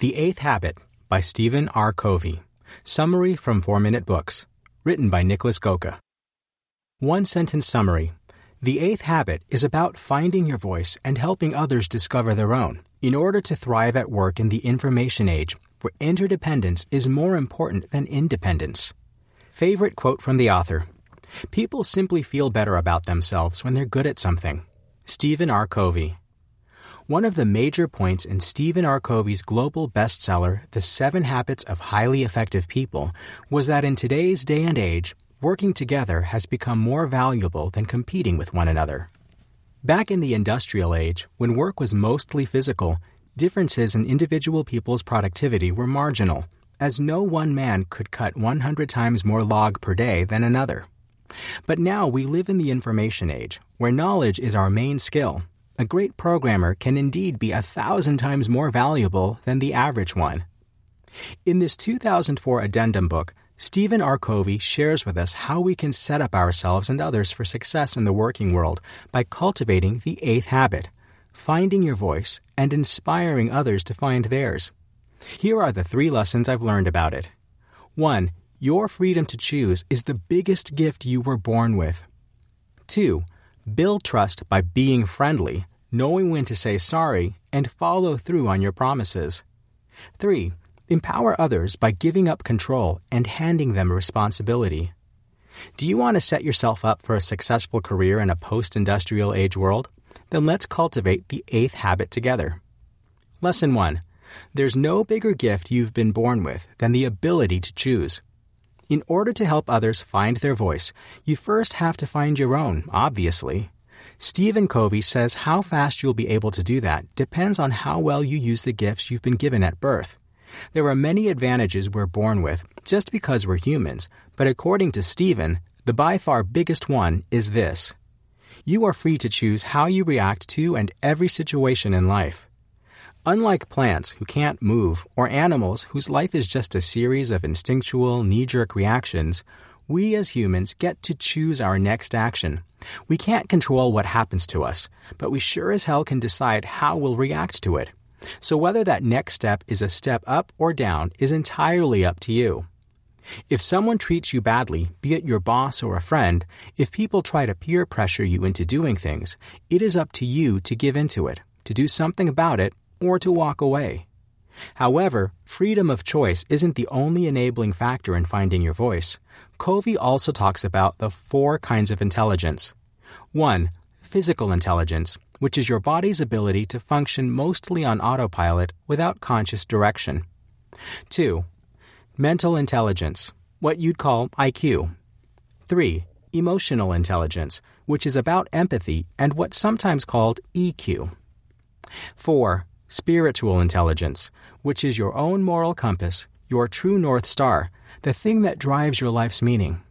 The Eighth Habit by Stephen R. Covey. Summary from 4 Minute Books. Written by Nicholas Göke. One sentence summary. The Eighth Habit is about finding your voice and helping others discover their own. In order to thrive at work in the information age, where interdependence is more important than independence. Favorite quote from the author People simply feel better about themselves when they're good at something. Stephen R. Covey. One of the major points in Stephen R. Covey's global bestseller, The Seven Habits of Highly Effective People, was that in today's day and age, working together has become more valuable than competing with one another. Back in the industrial age, when work was mostly physical, differences in individual people's productivity were marginal, as no one man could cut 100 times more log per day than another. But now we live in the information age, where knowledge is our main skill a great programmer can indeed be a thousand times more valuable than the average one. In this 2004 addendum book, Stephen R. Covey shares with us how we can set up ourselves and others for success in the working world by cultivating the eighth habit finding your voice and inspiring others to find theirs. Here are the three lessons I've learned about it. 1. Your freedom to choose is the biggest gift you were born with. 2. Build trust by being friendly, knowing when to say sorry, and follow through on your promises. 3. Empower others by giving up control and handing them responsibility. Do you want to set yourself up for a successful career in a post industrial age world? Then let's cultivate the eighth habit together. Lesson 1 There's no bigger gift you've been born with than the ability to choose. In order to help others find their voice, you first have to find your own, obviously. Stephen Covey says how fast you'll be able to do that depends on how well you use the gifts you've been given at birth. There are many advantages we're born with just because we're humans, but according to Stephen, the by far biggest one is this. You are free to choose how you react to and every situation in life. Unlike plants who can't move or animals whose life is just a series of instinctual, knee jerk reactions, we as humans get to choose our next action. We can't control what happens to us, but we sure as hell can decide how we'll react to it. So whether that next step is a step up or down is entirely up to you. If someone treats you badly, be it your boss or a friend, if people try to peer pressure you into doing things, it is up to you to give into it, to do something about it, or to walk away. However, freedom of choice isn't the only enabling factor in finding your voice. Covey also talks about the four kinds of intelligence. 1. Physical intelligence, which is your body's ability to function mostly on autopilot without conscious direction. 2. Mental intelligence, what you'd call IQ. 3. Emotional intelligence, which is about empathy and what's sometimes called EQ. 4 spiritual intelligence, which is your own moral compass, your true North Star, the thing that drives your life's meaning.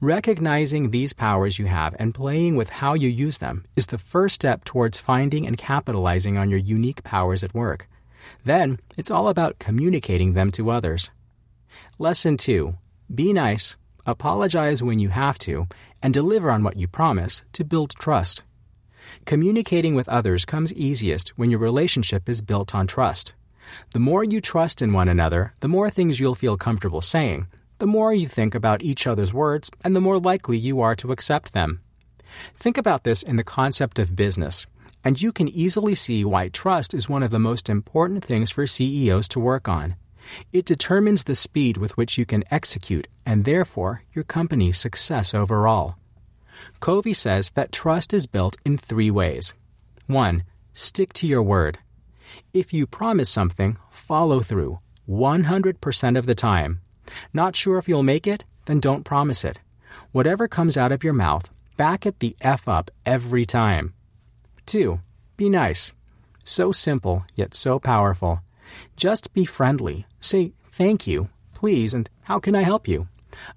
Recognizing these powers you have and playing with how you use them is the first step towards finding and capitalizing on your unique powers at work. Then, it's all about communicating them to others. Lesson 2 Be nice, apologize when you have to, and deliver on what you promise to build trust. Communicating with others comes easiest when your relationship is built on trust. The more you trust in one another, the more things you'll feel comfortable saying, the more you think about each other's words, and the more likely you are to accept them. Think about this in the concept of business, and you can easily see why trust is one of the most important things for CEOs to work on. It determines the speed with which you can execute and therefore your company's success overall. Covey says that trust is built in three ways. 1. Stick to your word. If you promise something, follow through 100% of the time. Not sure if you'll make it? Then don't promise it. Whatever comes out of your mouth, back it the F up every time. 2. Be nice. So simple, yet so powerful. Just be friendly. Say thank you, please, and how can I help you?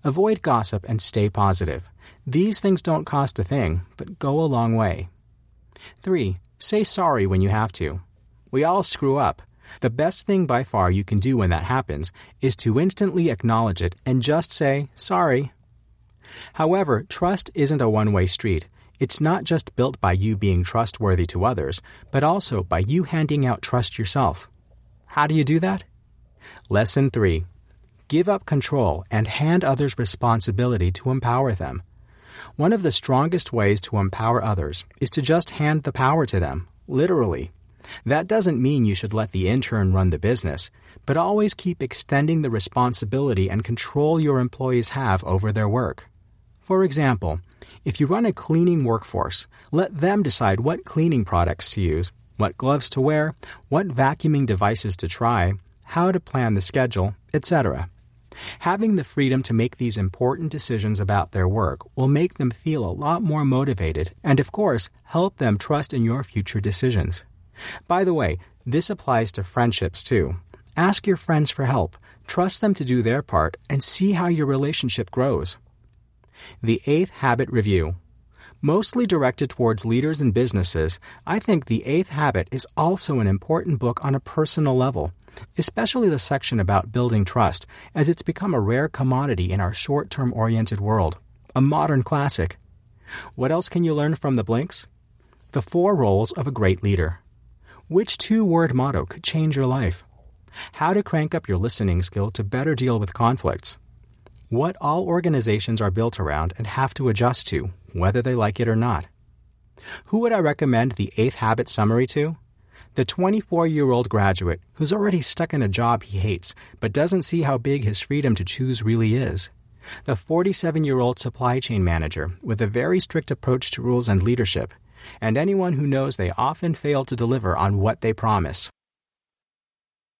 Avoid gossip and stay positive. These things don't cost a thing, but go a long way. 3. Say sorry when you have to. We all screw up. The best thing by far you can do when that happens is to instantly acknowledge it and just say, sorry. However, trust isn't a one way street. It's not just built by you being trustworthy to others, but also by you handing out trust yourself. How do you do that? Lesson 3 Give up control and hand others responsibility to empower them. One of the strongest ways to empower others is to just hand the power to them, literally. That doesn't mean you should let the intern run the business, but always keep extending the responsibility and control your employees have over their work. For example, if you run a cleaning workforce, let them decide what cleaning products to use, what gloves to wear, what vacuuming devices to try, how to plan the schedule, etc. Having the freedom to make these important decisions about their work will make them feel a lot more motivated and, of course, help them trust in your future decisions. By the way, this applies to friendships too. Ask your friends for help, trust them to do their part, and see how your relationship grows. The Eighth Habit Review. Mostly directed towards leaders and businesses, I think The Eighth Habit is also an important book on a personal level, especially the section about building trust, as it's become a rare commodity in our short term oriented world. A modern classic. What else can you learn from the Blinks? The four roles of a great leader. Which two word motto could change your life? How to crank up your listening skill to better deal with conflicts. What all organizations are built around and have to adjust to, whether they like it or not. Who would I recommend the Eighth Habit summary to? The 24 year old graduate who's already stuck in a job he hates but doesn't see how big his freedom to choose really is. The 47 year old supply chain manager with a very strict approach to rules and leadership and anyone who knows they often fail to deliver on what they promise.